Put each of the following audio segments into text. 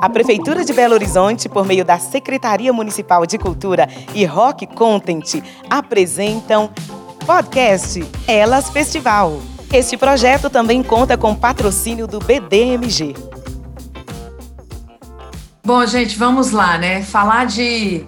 A Prefeitura de Belo Horizonte, por meio da Secretaria Municipal de Cultura e Rock Content, apresentam podcast Elas Festival. Este projeto também conta com patrocínio do BDMG. Bom, gente, vamos lá, né? Falar de,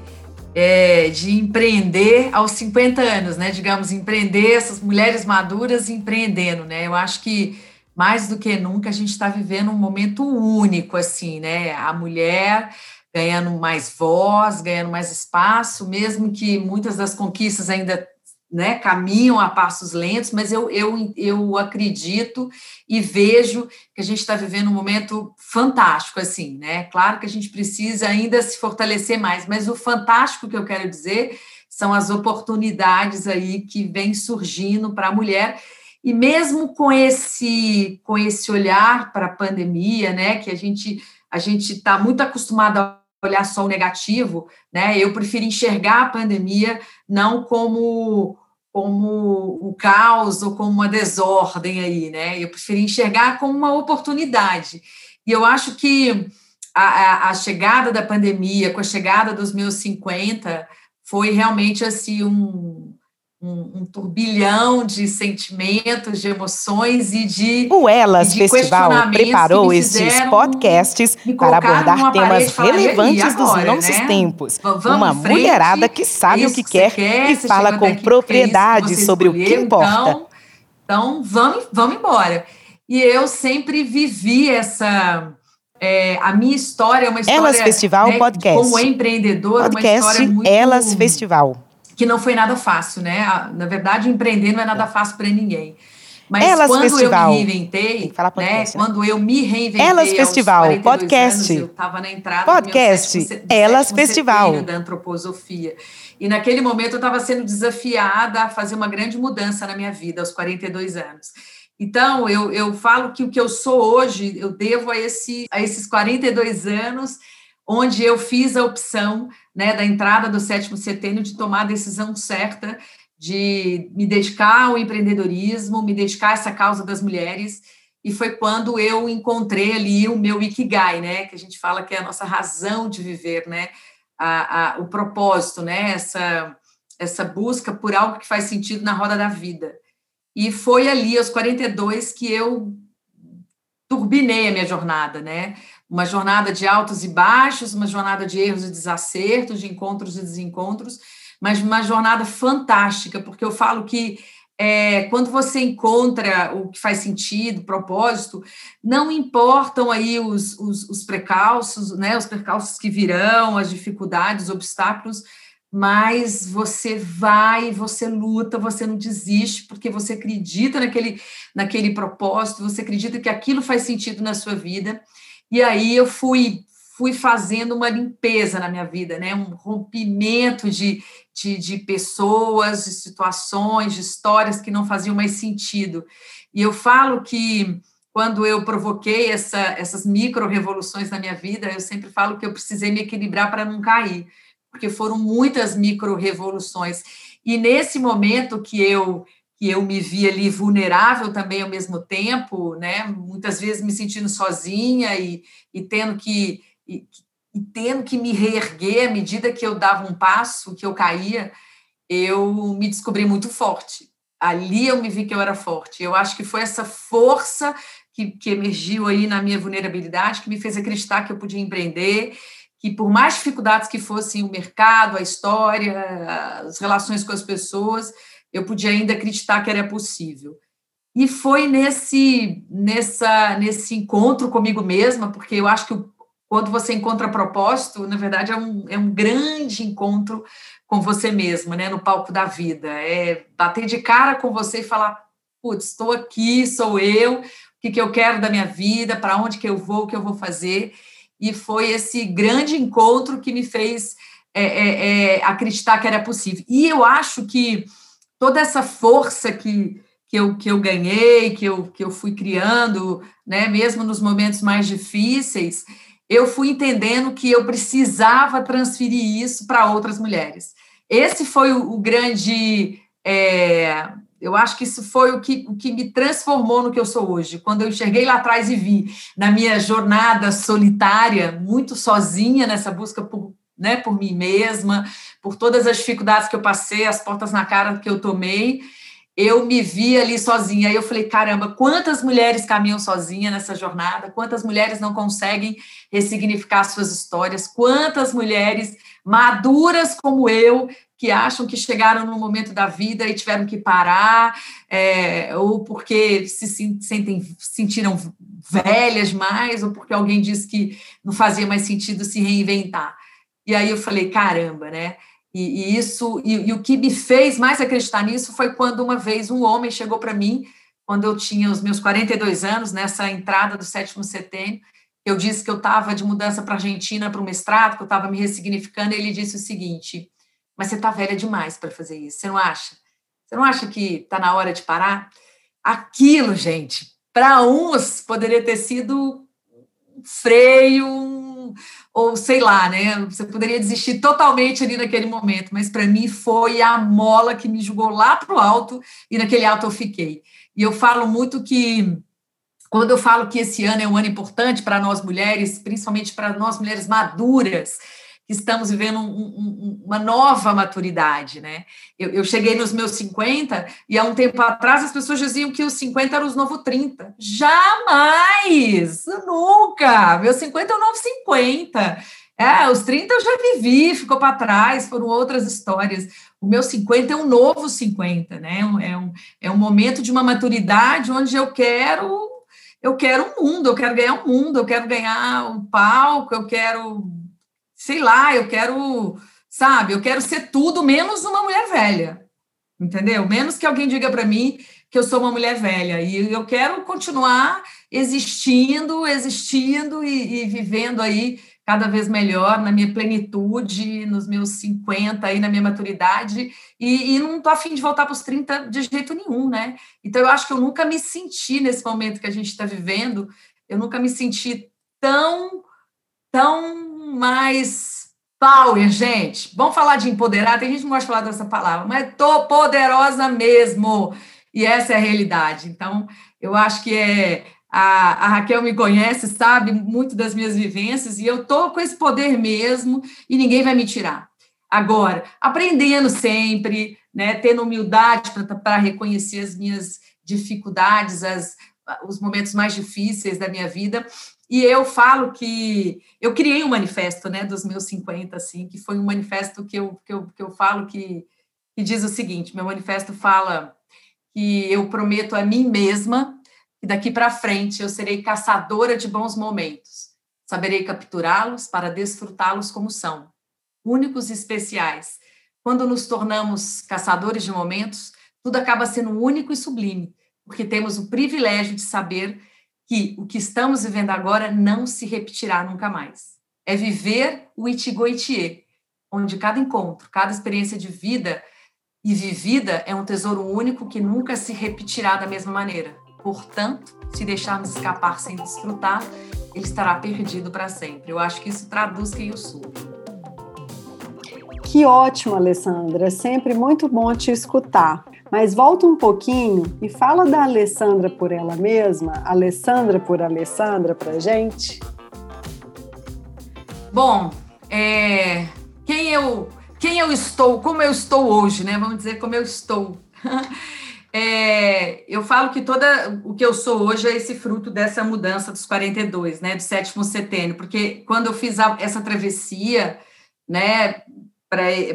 é, de empreender aos 50 anos, né? Digamos, empreender, essas mulheres maduras empreendendo, né? Eu acho que mais do que nunca a gente está vivendo um momento único, assim, né? A mulher ganhando mais voz, ganhando mais espaço, mesmo que muitas das conquistas ainda né, caminham a passos lentos, mas eu, eu, eu acredito e vejo que a gente está vivendo um momento fantástico, assim, né? Claro que a gente precisa ainda se fortalecer mais, mas o fantástico que eu quero dizer são as oportunidades aí que vêm surgindo para a mulher e mesmo com esse com esse olhar para a pandemia, né, que a gente a gente está muito acostumado a olhar só o negativo, né? Eu prefiro enxergar a pandemia não como como o caos ou como uma desordem aí, né? Eu prefiro enxergar como uma oportunidade. E eu acho que a, a, a chegada da pandemia, com a chegada dos meus 50, foi realmente assim um, um, um, turbilhão de sentimentos, de emoções e de. O Elas de Festival preparou esses podcasts para abordar temas relevantes agora, dos nossos né? tempos. Vamos Uma frente, mulherada que sabe o que quer, quer e fala com propriedade sobre o que importa. Então, então vamos, vamos embora. E eu sempre vivi essa. É, a minha história é uma história. Elas Festival né, Podcast. Como empreendedora, podcast uma história muito. Elas Festival que não foi nada fácil, né? Na verdade, empreender não é nada fácil para ninguém. Mas Elas quando Festival. eu me reinventei, né? Quando eu me reinventei Elas Festival, podcast. Anos, eu estava na entrada podcast. do meu sétimo, Elas Festival da antroposofia. E naquele momento eu estava sendo desafiada a fazer uma grande mudança na minha vida aos 42 anos. Então, eu, eu falo que o que eu sou hoje, eu devo a, esse, a esses 42 anos onde eu fiz a opção né, da entrada do sétimo setênio de tomar a decisão certa de me dedicar ao empreendedorismo, me dedicar a essa causa das mulheres, e foi quando eu encontrei ali o meu ikigai, né, que a gente fala que é a nossa razão de viver, né, a, a, o propósito, né, essa, essa busca por algo que faz sentido na roda da vida. E foi ali, aos 42, que eu turbinei a minha jornada, né? Uma jornada de altos e baixos, uma jornada de erros e desacertos, de encontros e desencontros, mas uma jornada fantástica, porque eu falo que é, quando você encontra o que faz sentido, propósito, não importam aí os, os, os precalços, né, os percalços que virão, as dificuldades, os obstáculos, mas você vai, você luta, você não desiste, porque você acredita naquele, naquele propósito, você acredita que aquilo faz sentido na sua vida, e aí eu fui fui fazendo uma limpeza na minha vida, né? um rompimento de, de, de pessoas, de situações, de histórias que não faziam mais sentido. E eu falo que quando eu provoquei essa, essas micro-revoluções na minha vida, eu sempre falo que eu precisei me equilibrar para não cair, porque foram muitas micro-revoluções. E nesse momento que eu que eu me vi ali vulnerável também ao mesmo tempo, né? Muitas vezes me sentindo sozinha e, e tendo que e, e tendo que me reerguer à medida que eu dava um passo, que eu caía, eu me descobri muito forte. Ali eu me vi que eu era forte. Eu acho que foi essa força que, que emergiu aí na minha vulnerabilidade que me fez acreditar que eu podia empreender, que por mais dificuldades que fossem o mercado, a história, as relações com as pessoas, eu podia ainda acreditar que era possível. E foi nesse, nessa, nesse encontro comigo mesma, porque eu acho que quando você encontra propósito, na verdade é um, é um grande encontro com você mesma, né, no palco da vida. É bater de cara com você e falar: putz, estou aqui, sou eu, o que, que eu quero da minha vida, para onde que eu vou, o que eu vou fazer. E foi esse grande encontro que me fez é, é, é, acreditar que era possível. E eu acho que toda essa força que, que, eu, que eu ganhei, que eu, que eu fui criando, né, mesmo nos momentos mais difíceis, eu fui entendendo que eu precisava transferir isso para outras mulheres. Esse foi o, o grande. É, eu acho que isso foi o que, o que me transformou no que eu sou hoje. Quando eu enxerguei lá atrás e vi, na minha jornada solitária, muito sozinha nessa busca por, né, por mim mesma, por todas as dificuldades que eu passei, as portas na cara que eu tomei, eu me vi ali sozinha. Aí eu falei, caramba, quantas mulheres caminham sozinha nessa jornada? Quantas mulheres não conseguem ressignificar suas histórias? Quantas mulheres maduras como eu que acham que chegaram no momento da vida e tiveram que parar, é, ou porque se sentem, sentiram velhas mais, ou porque alguém disse que não fazia mais sentido se reinventar. E aí eu falei, caramba, né? E, e isso, e, e, o que me fez mais acreditar nisso foi quando uma vez um homem chegou para mim, quando eu tinha os meus 42 anos, nessa entrada do sétimo setembro, eu disse que eu estava de mudança para a Argentina para o mestrado, que eu estava me ressignificando, e ele disse o seguinte: mas você está velha demais para fazer isso, você não acha? Você não acha que está na hora de parar? Aquilo, gente, para uns poderia ter sido um freio, ou sei lá, né? Você poderia desistir totalmente ali naquele momento, mas para mim foi a mola que me jogou lá para o alto e naquele alto eu fiquei. E eu falo muito que quando eu falo que esse ano é um ano importante para nós mulheres, principalmente para nós mulheres maduras, estamos vivendo um, um, uma nova maturidade, né? Eu, eu, cheguei nos meus 50 e há um tempo atrás as pessoas diziam que os 50 eram os novos 30. Jamais! Nunca! Meus 50 é o novo 50. É, os 30 eu já vivi, ficou para trás, foram outras histórias. O meu 50 é um novo 50, né? É um, é um momento de uma maturidade onde eu quero eu quero um mundo, eu quero ganhar um mundo, eu quero ganhar um palco, eu quero sei lá, eu quero, sabe, eu quero ser tudo menos uma mulher velha, entendeu? Menos que alguém diga para mim que eu sou uma mulher velha e eu quero continuar existindo, existindo e, e vivendo aí cada vez melhor na minha plenitude, nos meus 50 aí na minha maturidade, e, e não tô afim de voltar para os 30 de jeito nenhum, né? Então eu acho que eu nunca me senti nesse momento que a gente está vivendo, eu nunca me senti tão, tão mais power, gente. Vamos falar de empoderar. Tem gente que não gosta de falar dessa palavra, mas tô poderosa mesmo. E essa é a realidade. Então, eu acho que é a, a, Raquel me conhece, sabe muito das minhas vivências, e eu tô com esse poder mesmo, e ninguém vai me tirar. Agora, aprendendo sempre, né, tendo humildade para reconhecer as minhas dificuldades, as, os momentos mais difíceis da minha vida, e eu falo que eu criei um manifesto, né, dos meus 50, assim, que foi um manifesto que eu, que eu, que eu falo que, que diz o seguinte: meu manifesto fala que eu prometo a mim mesma que daqui para frente eu serei caçadora de bons momentos. Saberei capturá-los para desfrutá-los como são, únicos e especiais. Quando nos tornamos caçadores de momentos, tudo acaba sendo único e sublime, porque temos o privilégio de saber que o que estamos vivendo agora não se repetirá nunca mais. É viver o Itigoitie, onde cada encontro, cada experiência de vida e vivida é um tesouro único que nunca se repetirá da mesma maneira. Portanto, se deixarmos escapar sem desfrutar, ele estará perdido para sempre. Eu acho que isso traduz quem eu sou. Que ótimo, Alessandra. É sempre muito bom te escutar. Mas volta um pouquinho e fala da Alessandra por ela mesma, Alessandra por Alessandra para gente. Bom, é, quem eu quem eu estou, como eu estou hoje, né? Vamos dizer como eu estou. É, eu falo que toda o que eu sou hoje é esse fruto dessa mudança dos 42, né, do sétimo setênio, porque quando eu fiz a, essa travessia, né,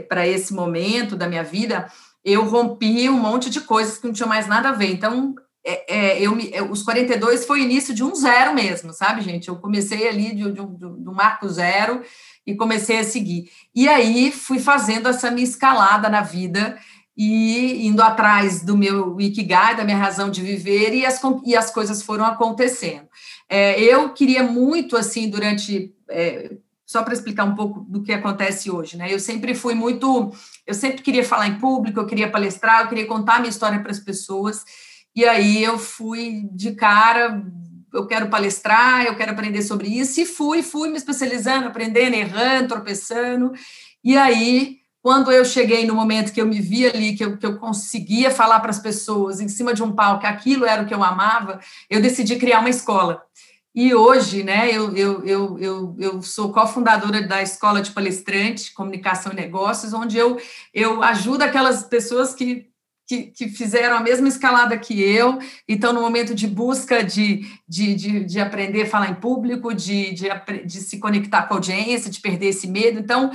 para esse momento da minha vida, eu rompi um monte de coisas que não tinham mais nada a ver. Então, é, é, eu me, os 42 foi o início de um zero mesmo, sabe, gente? Eu comecei ali de, de, de, marco zero e comecei a seguir. E aí fui fazendo essa minha escalada na vida e indo atrás do meu ikigai, da minha razão de viver, e as, e as coisas foram acontecendo. É, eu queria muito, assim, durante é, só para explicar um pouco do que acontece hoje, né? Eu sempre fui muito, eu sempre queria falar em público, eu queria palestrar, eu queria contar a minha história para as pessoas. E aí eu fui de cara, eu quero palestrar, eu quero aprender sobre isso, e fui, fui me especializando, aprendendo, errando, tropeçando. E aí, quando eu cheguei no momento que eu me vi ali, que eu, que eu conseguia falar para as pessoas em cima de um palco aquilo era o que eu amava, eu decidi criar uma escola. E hoje, né, eu, eu, eu, eu, eu sou cofundadora da Escola de Palestrante, Comunicação e Negócios, onde eu, eu ajudo aquelas pessoas que, que, que fizeram a mesma escalada que eu e estão no momento de busca de, de, de, de aprender a falar em público, de, de, de se conectar com a audiência, de perder esse medo. Então,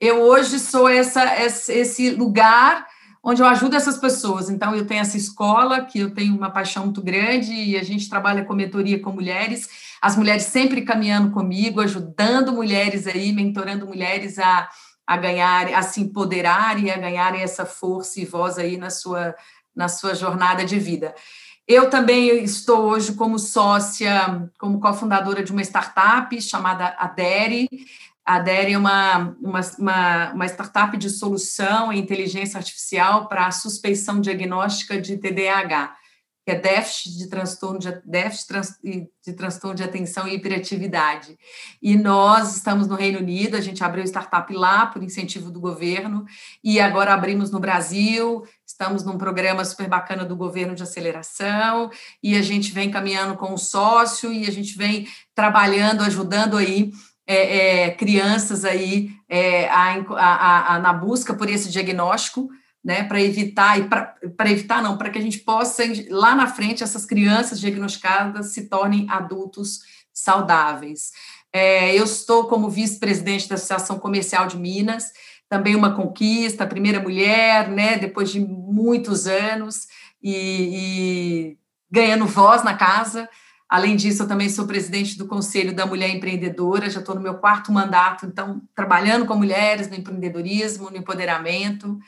eu hoje sou essa, esse lugar onde eu ajudo essas pessoas. Então, eu tenho essa escola, que eu tenho uma paixão muito grande, e a gente trabalha com mentoria com mulheres, as mulheres sempre caminhando comigo, ajudando mulheres aí, mentorando mulheres a, a ganhar, a se empoderarem, a ganharem essa força e voz aí na sua, na sua jornada de vida. Eu também estou hoje como sócia, como cofundadora de uma startup chamada Adere. A Adere é uma, uma, uma, uma startup de solução em inteligência artificial para a suspeição diagnóstica de TDAH, que é déficit de transtorno de, déficit de transtorno de atenção e hiperatividade. E nós estamos no Reino Unido, a gente abriu startup lá por incentivo do governo, e agora abrimos no Brasil, estamos num programa super bacana do governo de aceleração, e a gente vem caminhando com o sócio, e a gente vem trabalhando, ajudando aí é, é, crianças aí é, a, a, a, na busca por esse diagnóstico, né, para evitar, e para evitar não, para que a gente possa, lá na frente, essas crianças diagnosticadas se tornem adultos saudáveis. É, eu estou como vice-presidente da Associação Comercial de Minas, também uma conquista, primeira mulher, né, depois de muitos anos, e, e ganhando voz na casa, Além disso, eu também sou presidente do Conselho da Mulher Empreendedora, já estou no meu quarto mandato, então, trabalhando com mulheres no empreendedorismo, no empoderamento.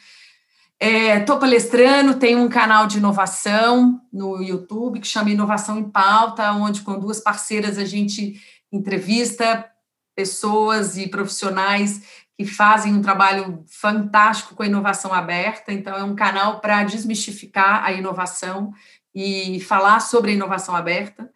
Estou é, palestrando, tenho um canal de inovação no YouTube que chama Inovação em Pauta, onde com duas parceiras a gente entrevista pessoas e profissionais que fazem um trabalho fantástico com a inovação aberta. Então, é um canal para desmistificar a inovação e falar sobre a inovação aberta.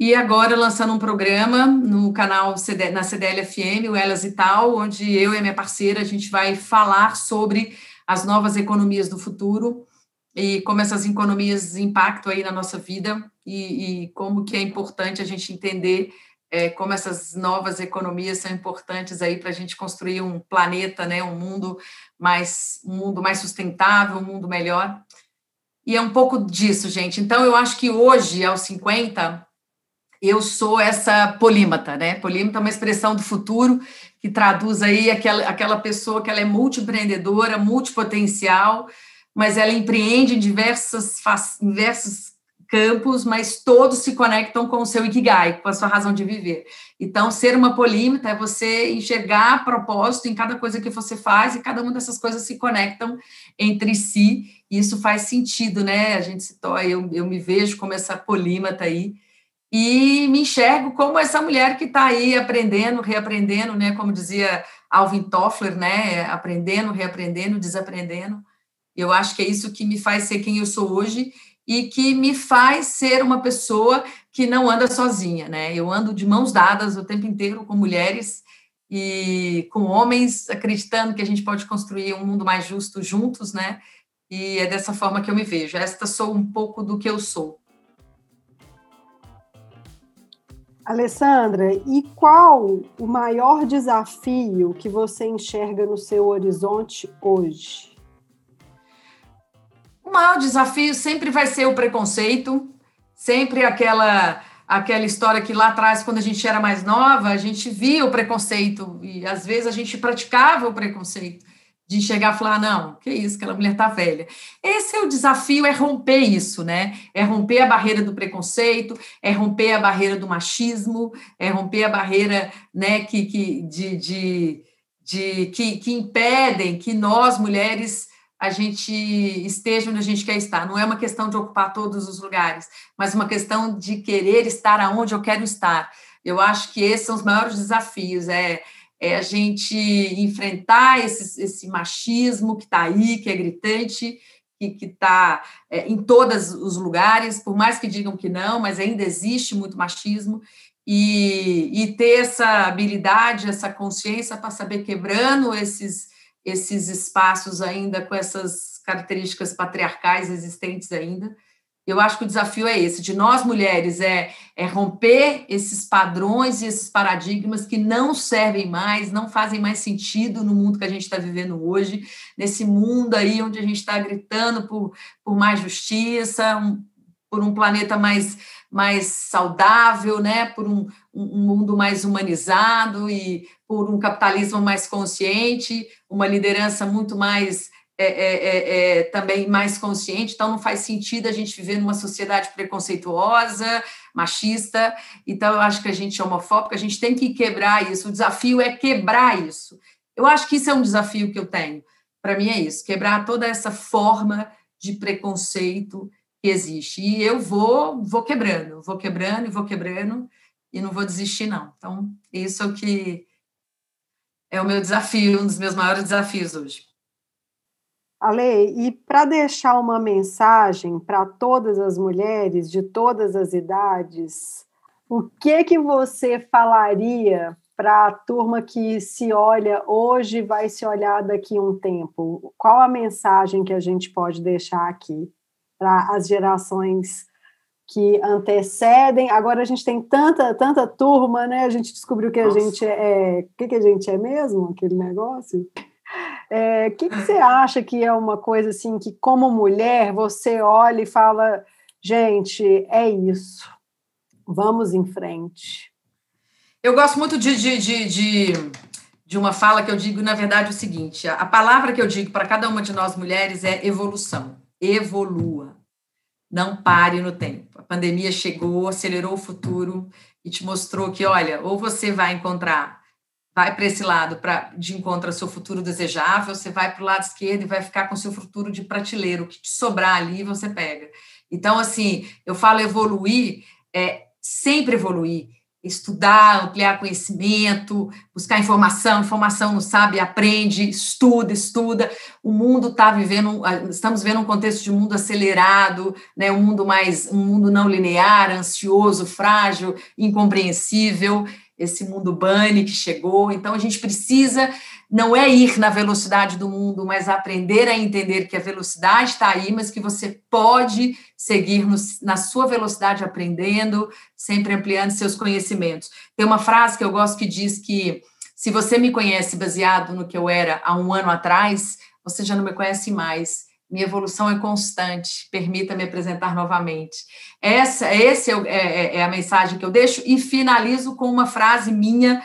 E agora lançando um programa no canal CD, na CDL-FM, o Elas e Tal, onde eu e a minha parceira a gente vai falar sobre as novas economias do futuro e como essas economias impactam aí na nossa vida e, e como que é importante a gente entender é, como essas novas economias são importantes aí para a gente construir um planeta, né, um mundo mais um mundo mais sustentável, um mundo melhor. E é um pouco disso, gente. Então eu acho que hoje, aos 50, eu sou essa polímata, né? Polímata é uma expressão do futuro que traduz aí aquela, aquela pessoa que ela é multiempreendedora, multipotencial, mas ela empreende em diversos, diversos campos, mas todos se conectam com o seu ikigai, com a sua razão de viver. Então, ser uma polímata é você enxergar propósito em cada coisa que você faz e cada uma dessas coisas se conectam entre si, e isso faz sentido, né? A gente se eu, eu me vejo como essa polímata aí, e me enxergo como essa mulher que está aí aprendendo, reaprendendo, né? Como dizia Alvin Toffler, né? Aprendendo, reaprendendo, desaprendendo. Eu acho que é isso que me faz ser quem eu sou hoje e que me faz ser uma pessoa que não anda sozinha, né? Eu ando de mãos dadas o tempo inteiro com mulheres e com homens, acreditando que a gente pode construir um mundo mais justo juntos, né? E é dessa forma que eu me vejo. Esta sou um pouco do que eu sou. Alessandra, e qual o maior desafio que você enxerga no seu horizonte hoje? O maior desafio sempre vai ser o preconceito, sempre aquela aquela história que lá atrás, quando a gente era mais nova, a gente via o preconceito e às vezes a gente praticava o preconceito de chegar e falar, não, que isso, aquela mulher tá velha. Esse é o desafio, é romper isso, né? É romper a barreira do preconceito, é romper a barreira do machismo, é romper a barreira, né, que, que, de, de, de que, que impedem que nós, mulheres, a gente esteja onde a gente quer estar. Não é uma questão de ocupar todos os lugares, mas uma questão de querer estar aonde eu quero estar. Eu acho que esses são os maiores desafios, é é a gente enfrentar esse, esse machismo que está aí, que é gritante, que está é, em todos os lugares, por mais que digam que não, mas ainda existe muito machismo, e, e ter essa habilidade, essa consciência para saber quebrando esses, esses espaços ainda com essas características patriarcais existentes ainda. Eu acho que o desafio é esse, de nós mulheres, é, é romper esses padrões e esses paradigmas que não servem mais, não fazem mais sentido no mundo que a gente está vivendo hoje, nesse mundo aí onde a gente está gritando por, por mais justiça, um, por um planeta mais, mais saudável, né? por um, um mundo mais humanizado e por um capitalismo mais consciente, uma liderança muito mais é, é, é, é, também mais consciente, então não faz sentido a gente viver numa sociedade preconceituosa, machista, então eu acho que a gente é homofóbica, a gente tem que quebrar isso, o desafio é quebrar isso. Eu acho que isso é um desafio que eu tenho, para mim é isso, quebrar toda essa forma de preconceito que existe, e eu vou, vou quebrando, vou quebrando e vou quebrando, e não vou desistir não, então isso é o que é o meu desafio, um dos meus maiores desafios hoje. Ale, e para deixar uma mensagem para todas as mulheres de todas as idades, o que que você falaria para a turma que se olha hoje vai se olhar daqui a um tempo? Qual a mensagem que a gente pode deixar aqui para as gerações que antecedem? Agora a gente tem tanta tanta turma, né? A gente descobriu que a Nossa. gente é, o que que a gente é mesmo, aquele negócio? O é, que, que você acha que é uma coisa assim que, como mulher, você olha e fala, gente, é isso, vamos em frente? Eu gosto muito de, de, de, de, de uma fala que eu digo, na verdade, o seguinte: a palavra que eu digo para cada uma de nós mulheres é evolução. Evolua. Não pare no tempo. A pandemia chegou, acelerou o futuro e te mostrou que, olha, ou você vai encontrar vai para esse lado pra, de encontro ao seu futuro desejável, você vai para o lado esquerdo e vai ficar com seu futuro de prateleiro, o que te sobrar ali você pega. Então, assim, eu falo evoluir, é sempre evoluir, estudar, ampliar conhecimento, buscar informação, informação não sabe, aprende, estuda, estuda. O mundo está vivendo, estamos vivendo um contexto de mundo acelerado, né, um mundo mais, um mundo não linear, ansioso, frágil, incompreensível esse mundo bunny que chegou. Então, a gente precisa, não é ir na velocidade do mundo, mas aprender a entender que a velocidade está aí, mas que você pode seguir no, na sua velocidade aprendendo, sempre ampliando seus conhecimentos. Tem uma frase que eu gosto que diz que se você me conhece baseado no que eu era há um ano atrás, você já não me conhece mais. Minha evolução é constante, permita-me apresentar novamente. Essa, essa é, é, é, a mensagem que eu deixo e finalizo com uma frase minha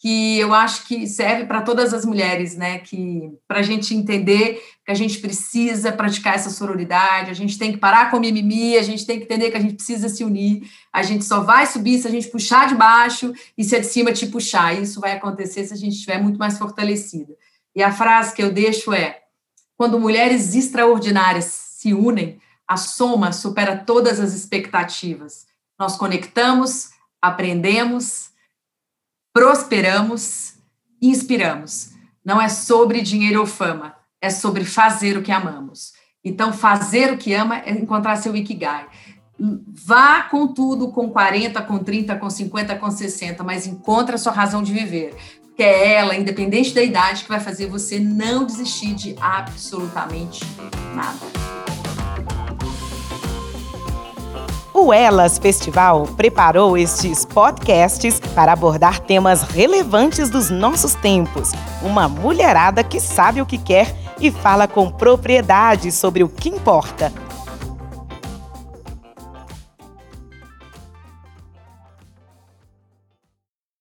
que eu acho que serve para todas as mulheres, né? Que para a gente entender que a gente precisa praticar essa sororidade, a gente tem que parar com o mimimi, a gente tem que entender que a gente precisa se unir, a gente só vai subir se a gente puxar de baixo e se é de cima te puxar. Isso vai acontecer se a gente estiver muito mais fortalecida. E a frase que eu deixo é: quando mulheres extraordinárias se unem, a soma supera todas as expectativas. Nós conectamos, aprendemos, prosperamos e inspiramos. Não é sobre dinheiro ou fama, é sobre fazer o que amamos. Então, fazer o que ama é encontrar seu Ikigai. Vá com tudo, com 40, com 30, com 50, com 60, mas encontre a sua razão de viver que é ela, independente da idade, que vai fazer você não desistir de absolutamente nada. O Elas Festival preparou estes podcasts para abordar temas relevantes dos nossos tempos. Uma mulherada que sabe o que quer e fala com propriedade sobre o que importa